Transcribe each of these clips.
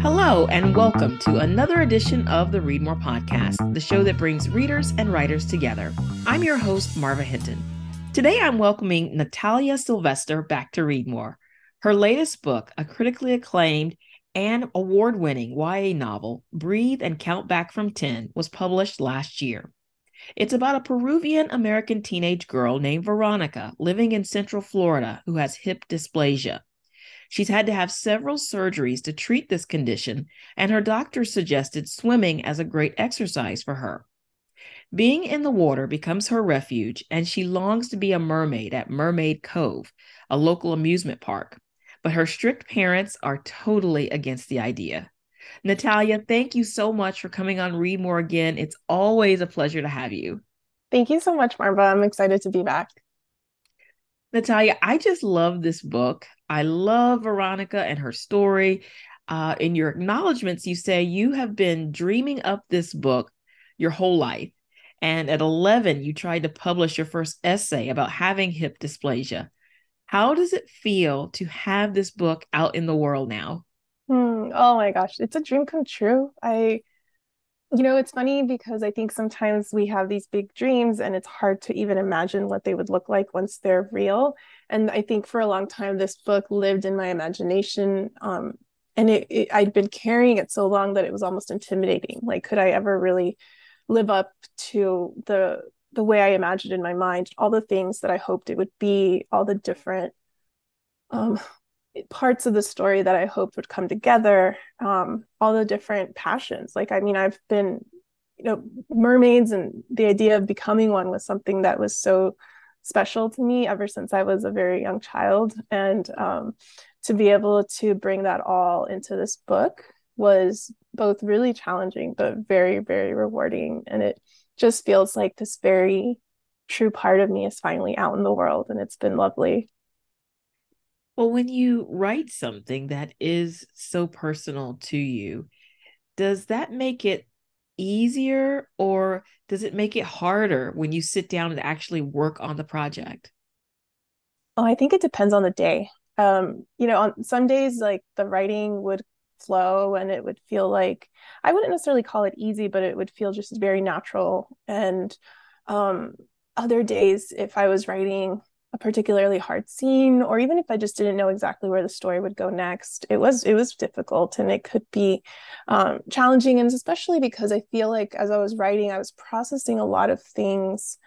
Hello, and welcome to another edition of the Read More Podcast, the show that brings readers and writers together. I'm your host, Marva Hinton. Today, I'm welcoming Natalia Sylvester back to Read More. Her latest book, a critically acclaimed and award winning YA novel, Breathe and Count Back from 10, was published last year. It's about a Peruvian American teenage girl named Veronica living in Central Florida who has hip dysplasia. She's had to have several surgeries to treat this condition, and her doctor suggested swimming as a great exercise for her. Being in the water becomes her refuge, and she longs to be a mermaid at Mermaid Cove, a local amusement park. But her strict parents are totally against the idea. Natalia, thank you so much for coming on Read More again. It's always a pleasure to have you. Thank you so much, Marva. I'm excited to be back. Natalia, I just love this book. I love Veronica and her story. Uh, in your acknowledgments, you say you have been dreaming up this book your whole life. And at 11, you tried to publish your first essay about having hip dysplasia. How does it feel to have this book out in the world now? Hmm. Oh my gosh, it's a dream come true. I you know, it's funny because I think sometimes we have these big dreams and it's hard to even imagine what they would look like once they're real. And I think for a long time, this book lived in my imagination. Um, and it, it, I'd been carrying it so long that it was almost intimidating. Like, could I ever really live up to the the way I imagined in my mind, all the things that I hoped it would be, all the different um, parts of the story that I hoped would come together, um, all the different passions. Like, I mean, I've been, you know, mermaids and the idea of becoming one was something that was so special to me ever since I was a very young child. And um, to be able to bring that all into this book was both really challenging, but very, very rewarding. And it just feels like this very true part of me is finally out in the world. And it's been lovely. Well, when you write something that is so personal to you, does that make it easier or does it make it harder when you sit down and actually work on the project? Oh, I think it depends on the day. Um, you know, on some days, like the writing would flow and it would feel like I wouldn't necessarily call it easy, but it would feel just very natural. And um, other days, if I was writing a particularly hard scene or even if i just didn't know exactly where the story would go next it was it was difficult and it could be um, challenging. And especially because i feel like as i was writing i was processing a lot of things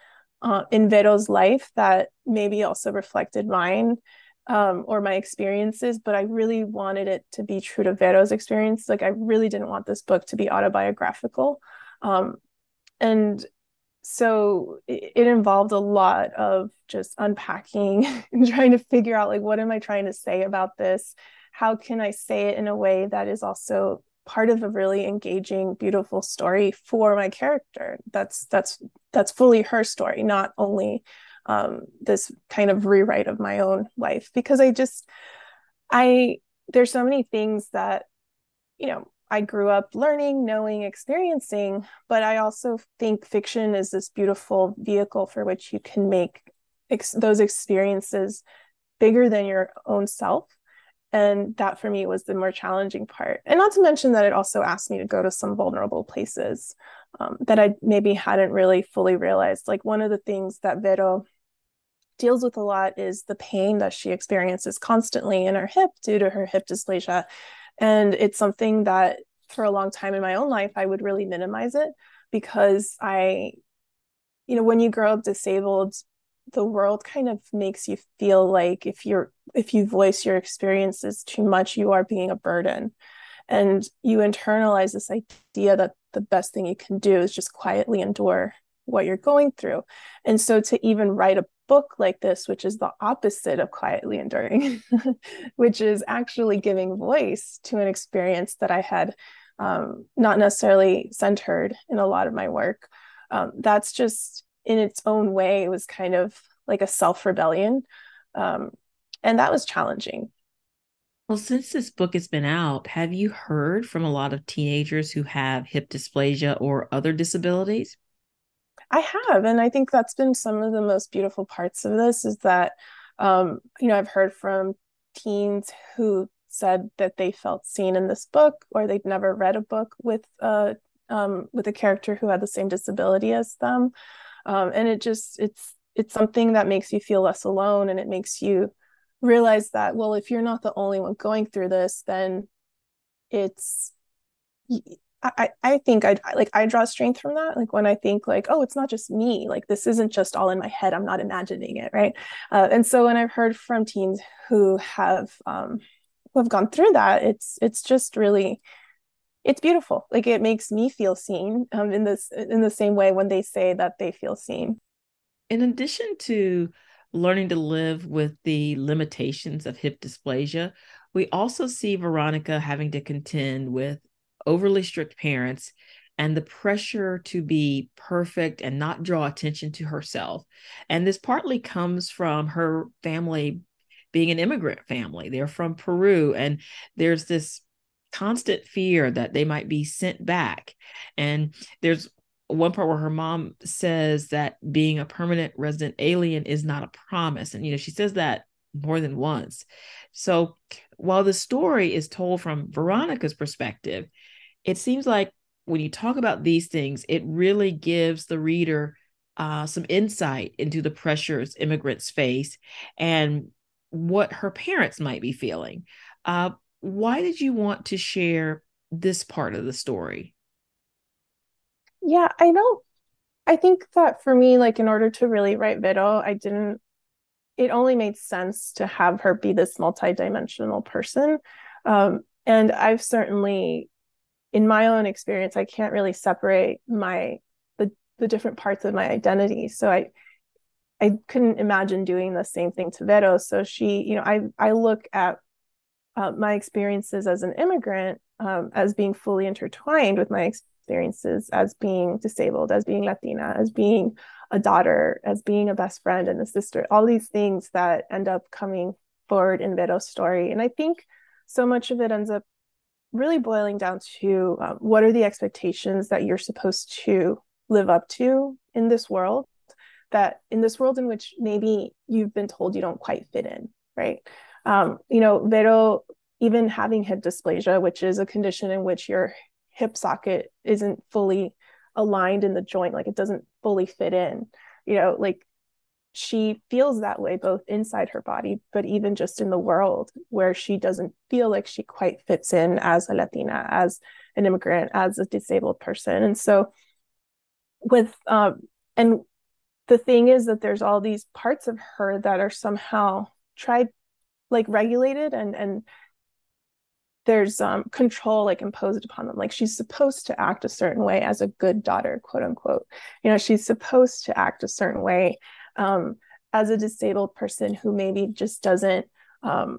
uh, in vero's life that maybe also reflected mine um, or my experiences but i really wanted it to be true to vero's experience. Like i really didn't want this book to be autobiographical um, and so it, involved a lot of just unpacking and trying to figure out like what am i trying to say about this? How can i say it in a way that is also part of a really engaging beautiful story for my character? That's that's that's fully her story not only um, this kind of rewrite of my own life because i just i there's so many things that you know I grew up learning, knowing, experiencing, but I also think fiction is this beautiful vehicle for which you can make ex- those experiences bigger than your own self. And that for me was the more challenging part. And not to mention that it also asked me to go to some vulnerable places um, that I maybe hadn't really fully realized. Like one of the things that Vero deals with a lot is the pain that she experiences constantly in her hip due to her hip dysplasia and it's something that for a long time in my own life, I would really minimize it because I, you know, when you grow up disabled, the world kind of makes you feel like if you're if you voice your experiences too much you are being a burden. And you internalize this idea that the best thing you can do is just quietly endure what you're going through. And so to even write a book like this, which is the opposite of quietly enduring, which is actually giving voice to an experience that I had um, not necessarily centered in a lot of my work. Um, that's just in its own way, it was kind of like a self rebellion. Um, and that was challenging. Well, since this book has been out, have you heard from a lot of teenagers who have hip dysplasia or other disabilities? I have, and I think that's been some of the most beautiful parts of this is that, um, you know, I've heard from teens who said that they felt seen in this book or they'd never read a book with a um, with a character who had the same disability as them. Um, and it just it's it's something that makes you feel less alone and it makes you realize that well if you're not the only one going through this then it's I, I think I like I draw strength from that. Like when I think like, oh, it's not just me. Like this isn't just all in my head. I'm not imagining it, right? Uh, and so when I've heard from teens who have um, who have gone through that, it's it's just really it's beautiful. Like it makes me feel seen um, in this in the same way when they say that they feel seen. In addition to learning to live with the limitations of hip dysplasia, we also see Veronica having to contend with overly strict parents and the pressure to be perfect and not draw attention to herself. And this partly comes from her family being an immigrant family. They're from Peru, and there's this constant fear that they might be sent back. And there's one part where her mom says that being a permanent resident alien is not a promise. And, you know, she says that more than once. So while the story is told from Veronica's perspective, it seems like when you talk about these things, it really gives the reader uh, some insight into the pressures immigrants face and what her parents might be feeling. Uh, why did you want to share this part of the story? Yeah, I don't. I think that for me, like in order to really write Vero, I didn't. It only made sense to have her be this multidimensional person, um, and I've certainly in my own experience, I can't really separate my the the different parts of my identity. So I I couldn't imagine doing the same thing to Vero. So she, you know, I I look at uh, my experiences as an immigrant um, as being fully intertwined with my experiences as being disabled, as being Latina, as being a daughter, as being a best friend and a sister. All these things that end up coming forward in Vero's story, and I think so much of it ends up really boiling down to um, what are the expectations that you're supposed to live up to in this world that in this world in which maybe you've been told you don't quite fit in right um, you know vero even having hip dysplasia which is a condition in which your hip socket isn't fully aligned in the joint like it doesn't fully fit in you know like she feels that way both inside her body but even just in the world where she doesn't feel like she quite fits in as a latina as an immigrant as a disabled person. And so with um and the thing is that there's all these parts of her that are somehow tried like regulated and and there's um control like imposed upon them like she's supposed to act a certain way as a good daughter quote unquote you know she's supposed to act a certain way um, as a disabled person who maybe just doesn't um,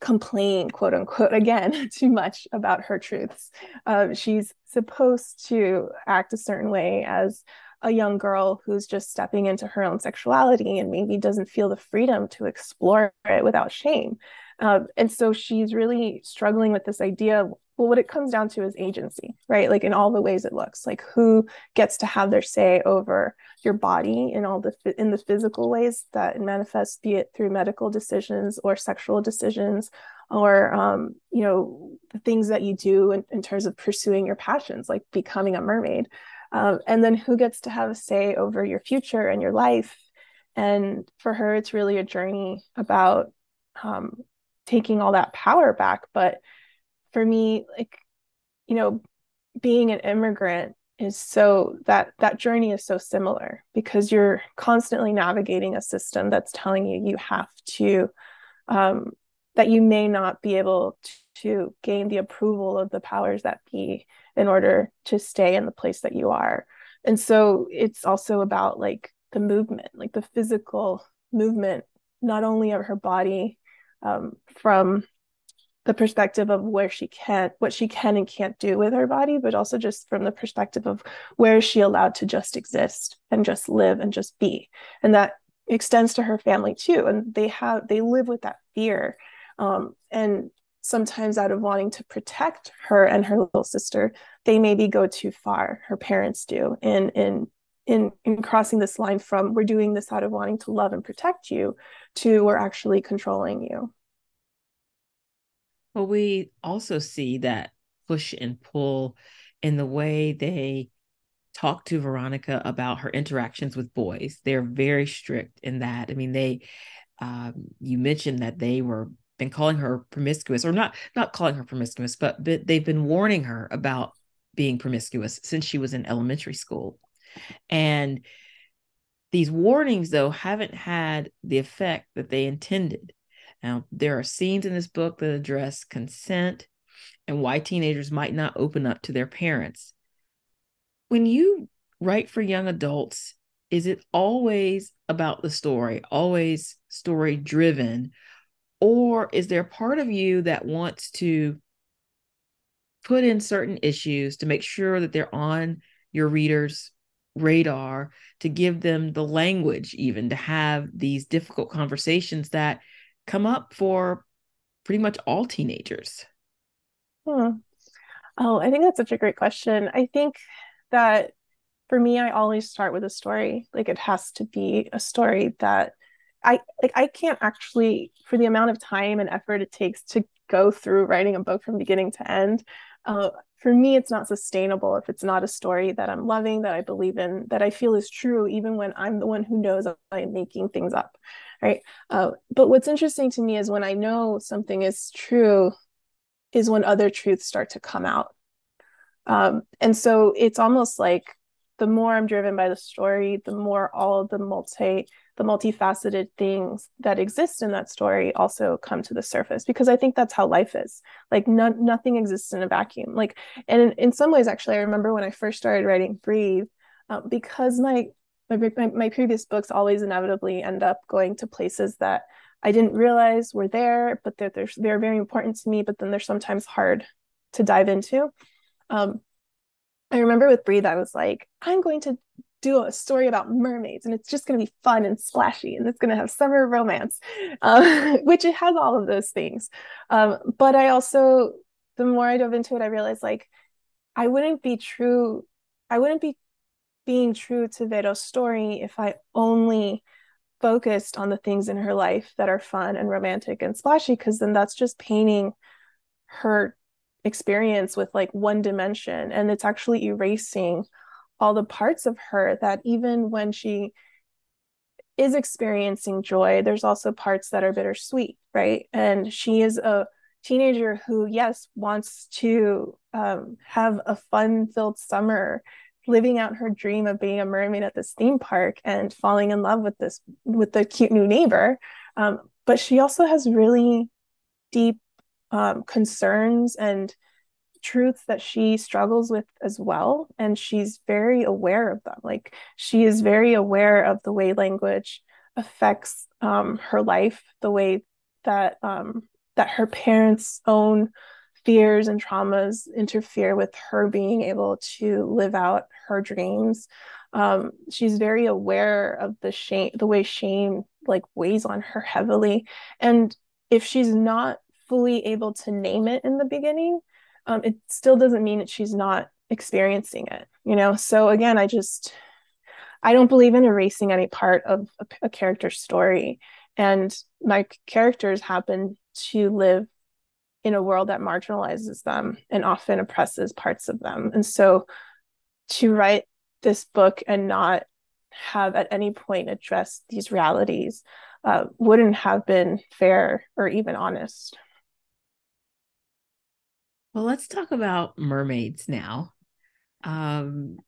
complain, quote unquote, again, too much about her truths. Uh, she's supposed to act a certain way as a young girl who's just stepping into her own sexuality and maybe doesn't feel the freedom to explore it without shame. Uh, and so she's really struggling with this idea. Well what it comes down to is agency right? Like in all the ways it looks like who gets to have their say over your body in all the in the physical ways that it manifests be it through medical decisions or sexual decisions or um, you know the things that you do in, in, terms of pursuing your passions like becoming a mermaid. Um, and then who gets to have a say over your future and your life. And for her it's really a journey about um, taking all that power back but for me like you know being an immigrant is so that that journey is so similar because you're constantly navigating a system that's telling you you have to um, that you may not be able to, gain the approval of the powers that be in order to stay in the place that you are. And so it's also about like the movement like the physical movement not only of her body um, from the perspective of where she can what she can and can't do with her body but also just from the perspective of where is she allowed to just exist and just live and just be. And that extends to her family too. And they have they live with that fear um, and sometimes out of wanting to protect her and her little sister they maybe go too far. Her parents do in in in in crossing this line from we're doing this out of wanting to love and protect you to we're actually controlling you Well, we also see that push and pull in the way they talk to Veronica about her interactions with boys. They're very strict in that. I mean, they um, you mentioned that they were been calling her promiscuous or not not calling her promiscuous, but, but they've been warning her about being promiscuous since she was in elementary school. And these warnings, though, haven't had the effect that they intended. Now, there are scenes in this book that address consent and why teenagers might not open up to their parents. When you write for young adults, is it always about the story, always story driven? Or is there part of you that wants to put in certain issues to make sure that they're on your readers' radar, to give them the language, even to have these difficult conversations that come up for pretty much all teenagers? Hmm. Oh, I think that's such a great question. I think that for me, I always start with a story. Like it has to be a story that I like I can't actually for the amount of time and effort it takes to go through writing a book from beginning to end. Uh, for me, it's not sustainable if it's not a story that I'm loving, that I believe in, that I feel is true, even when I'm the one who knows I'm making things up right? Uh, but what's interesting to me is when i know something is true is when other truths start to come out. Um, and so it's almost like the more i'm driven by the story the more all of the multi the multifaceted things that exist in that story also come to the surface because i think that's how life is like no, nothing exists in a vacuum like and in, in some ways actually i remember when i first started writing breathe uh, because my my, my, my previous books always inevitably end up going to places that I didn't realize were there, but they're, they're, they're very important to me, but then they're sometimes hard to dive into. Um, I remember with Breathe, I was like, I'm going to do a story about mermaids and it's just going to be fun and splashy and it's going to have summer romance, uh, which it has all of those things. Um, but I also, the more I dove into it, I realized like I wouldn't be true, I wouldn't be being true to Vero's story if I only focused on the things in her life that are fun and romantic and splashy, because then that's just painting her experience with like one dimension. And it's actually erasing all the parts of her that even when she is experiencing joy, there's also parts that are bittersweet, right? And she is a teenager who, yes, wants to um, have a fun filled summer living out her dream of being a mermaid at this theme park and falling in love with this with the cute new neighbor um, but she also has really deep um, concerns and truths that she struggles with as well and she's very aware of them like she is very aware of the way language affects um, her life the way that um, that her parents own fears and traumas interfere with her being able to live out her dreams. Um, she's very aware of the shame, the way shame like weighs on her heavily. And if she's not fully able to name it in the beginning, um, it still doesn't mean that she's not experiencing it, you know? So again, I just, I don't believe in erasing any part of a, a character's story. And my characters happen to live in a world that marginalizes them and often oppresses parts of them. And so to write this book and not have at any point addressed these realities uh, wouldn't have been fair or even honest. Well, let's talk about mermaids now. Um,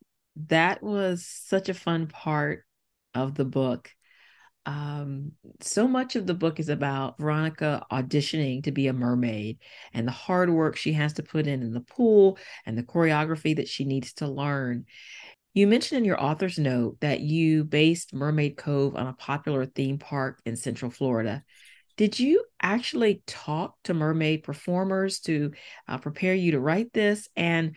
that was such a fun part of the book um, so much of the book is about Veronica auditioning to be a mermaid and the hard work she has to put in in the pool and the choreography that she needs to learn. You mentioned in your author's note that you based Mermaid Cove on a popular theme park in Central Florida. Did you actually talk to mermaid performers to uh, prepare you to write this? And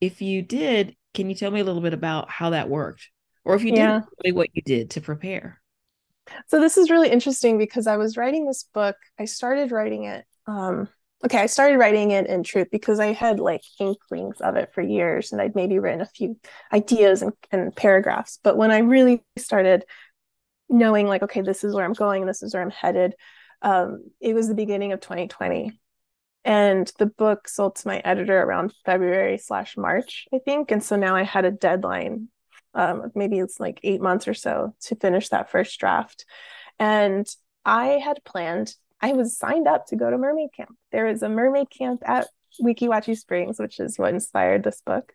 if you did, can you tell me a little bit about how that worked? Or if you yeah. did, what you did to prepare? So this is really interesting because I was writing this book. I started writing it. Um, okay, I started writing it in truth because I had like inklings of it for years, and I'd maybe written a few ideas and, and paragraphs. But when I really started knowing, like, okay, this is where I'm going, this is where I'm headed, um, it was the beginning of 2020, and the book sold to my editor around February slash March, I think. And so now I had a deadline, um, maybe it's like eight months or so to finish that first draft. And I had planned, I was signed up to go to mermaid camp. There is a mermaid camp at Weeki Wachee Springs, which is what inspired this book.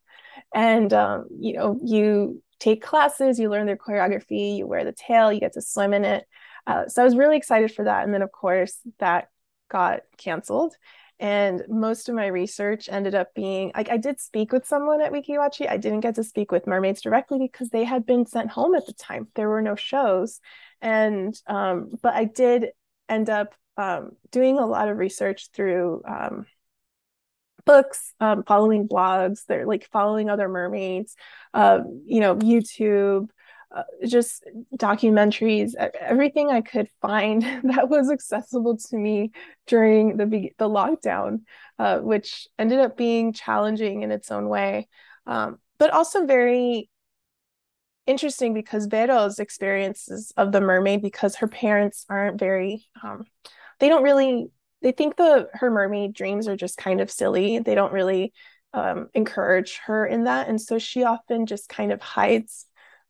And, um, you know, you take classes, you learn their choreography, you wear the tail, you get to swim in it. Uh, so I was really excited for that. And then, of course, that got canceled. And most of my research ended up being like I did speak with someone at Weeki Wachee. I didn't get to speak with mermaids directly because they had been sent home at the time. There were no shows. And um, but I did end up um, doing a lot of research through um, books, um, following blogs, they're like following other mermaids, uh, you know, YouTube, uh, just documentaries, everything I could find that was accessible to me during the the lockdown, uh, which ended up being challenging in its own way, um, but also very interesting because Vero's experiences of the mermaid, because her parents aren't very, um, they don't really, they think the her mermaid dreams are just kind of silly. They don't really um, encourage her in that, and so she often just kind of hides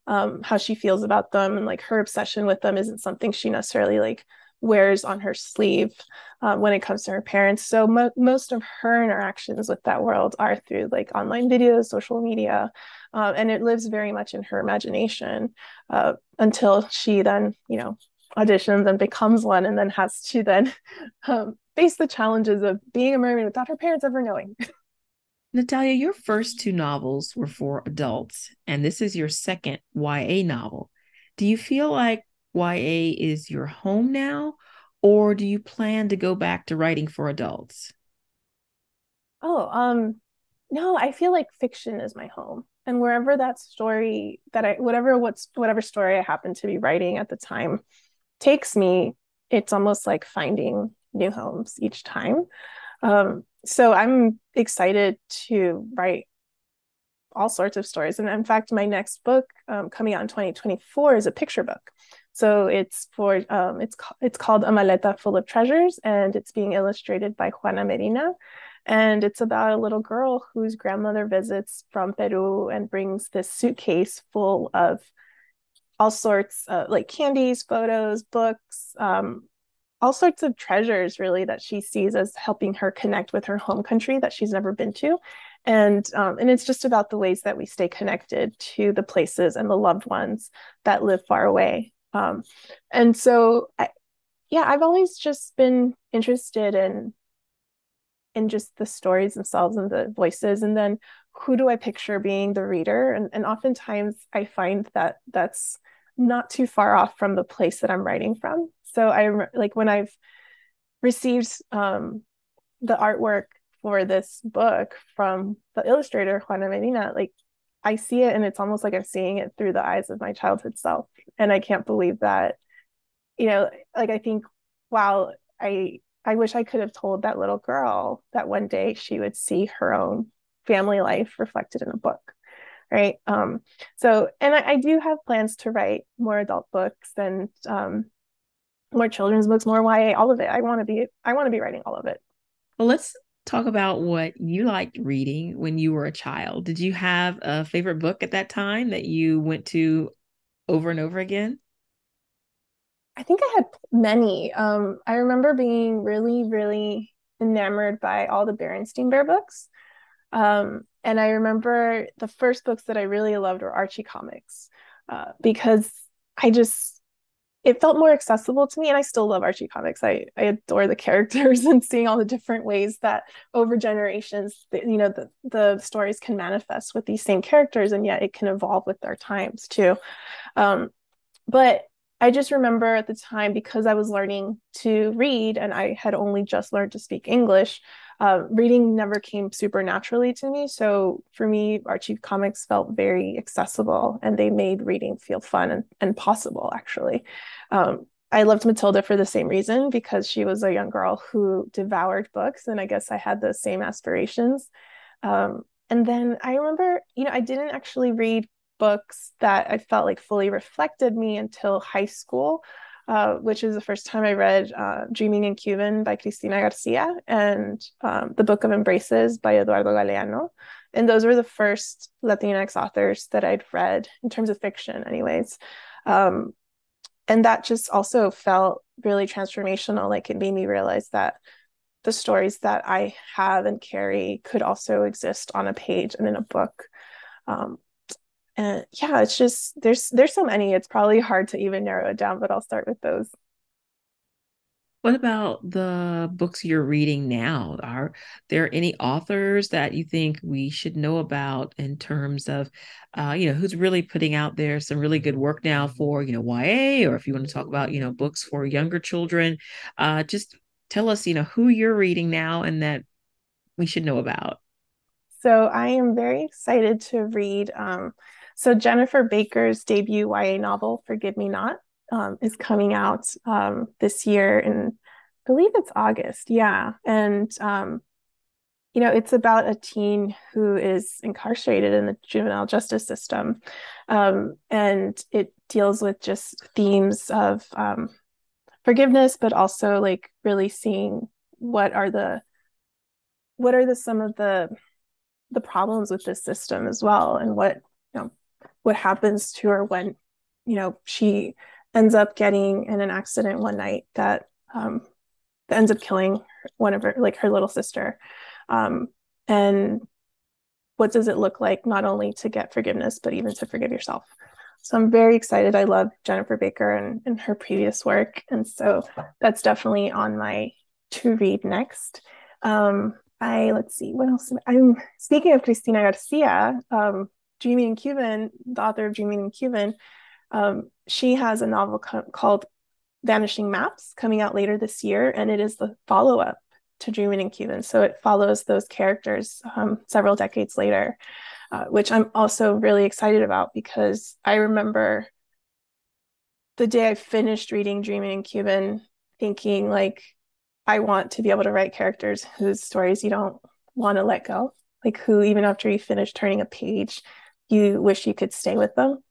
um, how she feels about them and like her obsession with them isn't something she necessarily like wears on her sleeve uh, when it comes to her parents. So mo- most of her interactions with that world are through like online videos, social media, uh, and it lives very much in her imagination uh, until she then, you know, auditions and becomes one, and then has to then um, face the challenges of being a mermaid without her parents ever knowing. Natalia, your first two novels were for adults, and this is your second YA novel. Do you feel like YA is your home now, or do you plan to go back to writing for adults? Oh, um, no, I feel like fiction is my home. And wherever that story that I whatever what's whatever story I happen to be writing at the time takes me, it's almost like finding new homes each time. Um, so I'm excited to write all sorts of stories. And in fact, my next book um, coming out in 2024 is a picture book. So it's for um, it's it's called A Maleta Full of Treasures, and it's being illustrated by Juana Medina. And it's about a little girl whose grandmother visits from Peru and brings this suitcase full of all sorts of like candies, photos, books, um, all sorts of treasures really that she sees as helping her connect with her home country that she's never been to. And um, and it's just about the ways that we stay connected to the places and the loved ones that live far away. Um, and so I, yeah i've always just been interested in in just the stories themselves and the voices. And then who do i picture being the reader and, and oftentimes i find that that's not too far off from the place that i'm writing from so I like when I've received um, the artwork for this book from the illustrator Juana Medina, like I see it and it's almost like I'm seeing it through the eyes of my childhood self. And I can't believe that, you know, like I think, wow, I I wish I could have told that little girl that one day she would see her own family life reflected in a book. Right. Um, so and I, I do have plans to write more adult books and um, more children's books, more YA, all of it. I want to be I want to be writing all of it. Well, let's talk about what you liked reading when you were a child. Did you have a favorite book at that time that you went to over and over again? I think I had many. Um, I remember being really, really enamored by all the Berenstain Bear books. Um, and I remember the first books that I really loved were Archie comics uh, because I just it felt more accessible to me and i still love archie comics. I, I adore the characters and seeing all the different ways that over generations you know the, the stories can manifest with these same characters and yet it can evolve with their times too. Um, but i just remember at the time because i was learning to read and i had only just learned to speak english uh, reading never came super naturally to me. So for me, Archie comics felt very accessible and they made reading feel fun and, and possible, actually. Um, I loved Matilda for the same reason because she was a young girl who devoured books, and I guess I had the same aspirations. Um, and then I remember, you know, I didn't actually read books that I felt like fully reflected me until high school. uh, which is the first time I read uh, Dreaming in Cuban by Cristina Garcia and um, The Book of Embraces by Eduardo Galeano. And those were the first Latinx authors that I'd read in terms of fiction, anyways. Um, and that just also felt really transformational. Like it made me realize that the stories that I have and carry could also exist on a page and in a book. Um, and yeah it's just there's there's so many. It's probably hard to even narrow it down but i'll start with those. What about the books you're reading now? Are there any authors that you think we should know about in terms of uh, you know who's really putting out there some really good work now for you know ya or if you want to talk about you know books for younger children? Uh, just tell us you know who you're reading now and that we should know about. So i am very excited to read um, so Jennifer Baker's debut YA novel, Forgive Me Not, um, is coming out um, this year and I believe it's August. Yeah. And, um, you know, it's about a teen who is incarcerated in the juvenile justice system. Um, and it deals with just themes of um, forgiveness, but also like really seeing what are the, what are the, some of the, the problems with this system as well and what you know what happens to her when you know she ends up getting in an accident one night that um that ends up killing one of her like her little sister. Um and what does it look like not only to get forgiveness but even to forgive yourself? So i'm very excited. I love jennifer baker and, and her previous work. And so that's definitely on my to read next. Um i let's see what else i'm speaking of cristina garcia um Dreaming in Cuban, the author of Dreaming in Cuban, um, she has a novel co- called Vanishing Maps coming out later this year, and it is the follow up to Dreaming in Cuban. So it follows those characters um, several decades later, uh, which I'm also really excited about because I remember the day I finished reading Dreaming in Cuban, thinking like, I want to be able to write characters whose stories you don't want to let go, like who even after you finish turning a page, you wish you could stay with them.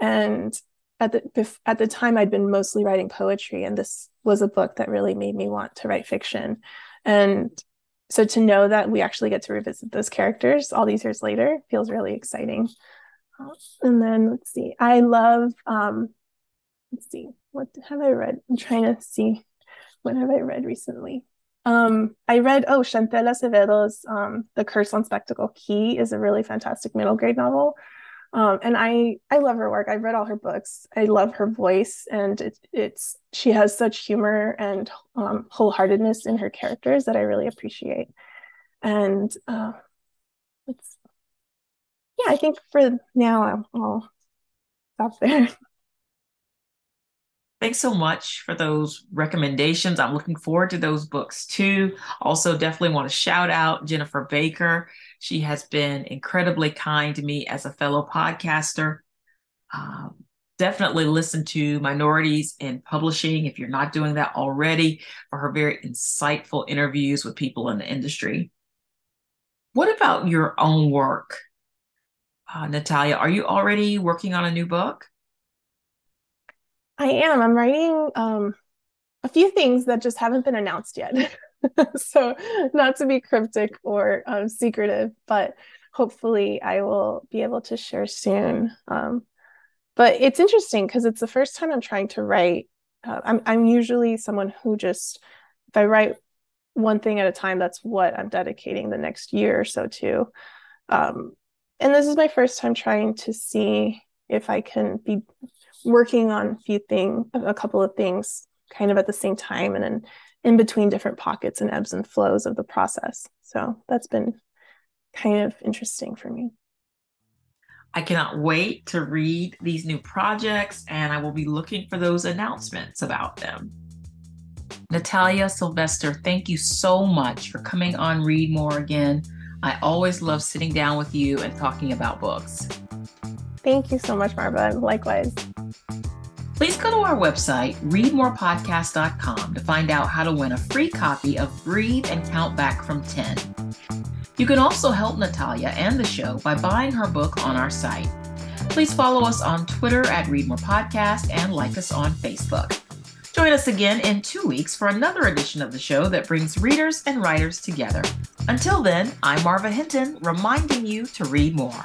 And at the at the time, I'd been mostly writing poetry, and this was a book that really made me want to write fiction. And so to know that we actually get to revisit those characters all these years later feels really exciting. And then let's see, I love. Um, let's see, what have I read? I'm trying to see what have I read recently. Um, I read oh Chantel Acevedo's um, The Curse on Spectacle Key is a really fantastic middle grade novel. Um, and I I love her work. I've read all her books. I love her voice, and it, it's she has such humor and um, wholeheartedness in her characters that I really appreciate. And uh, it's yeah, I think for now I'll, I'll stop there. Thanks so much for those recommendations. I'm looking forward to those books too. Also, definitely want to shout out Jennifer Baker. She has been incredibly kind to me as a fellow podcaster. Um, definitely listen to Minorities in Publishing if you're not doing that already for her very insightful interviews with people in the industry. What about your own work, uh, Natalia? Are you already working on a new book? I am. I'm writing um, a few things that just haven't been announced yet. so, not to be cryptic or um, secretive, but hopefully I will be able to share soon. Um, but it's interesting because it's the first time I'm trying to write. Uh, I'm I'm usually someone who just if I write one thing at a time, that's what I'm dedicating the next year or so to. Um, and this is my first time trying to see if I can be working on a few things, a couple of things kind of at the same time and then in between different pockets and ebbs and flows of the process. So that's been kind of interesting for me. I cannot wait to read these new projects and I will be looking for those announcements about them. Natalia Sylvester, thank you so much for coming on Read More again. I always love sitting down with you and talking about books. Thank you so much, Marva. Likewise. Please go to our website, readmorepodcast.com, to find out how to win a free copy of Breathe and Count Back from 10. You can also help Natalia and the show by buying her book on our site. Please follow us on Twitter at Read More Podcast and like us on Facebook. Join us again in two weeks for another edition of the show that brings readers and writers together. Until then, I'm Marva Hinton, reminding you to read more.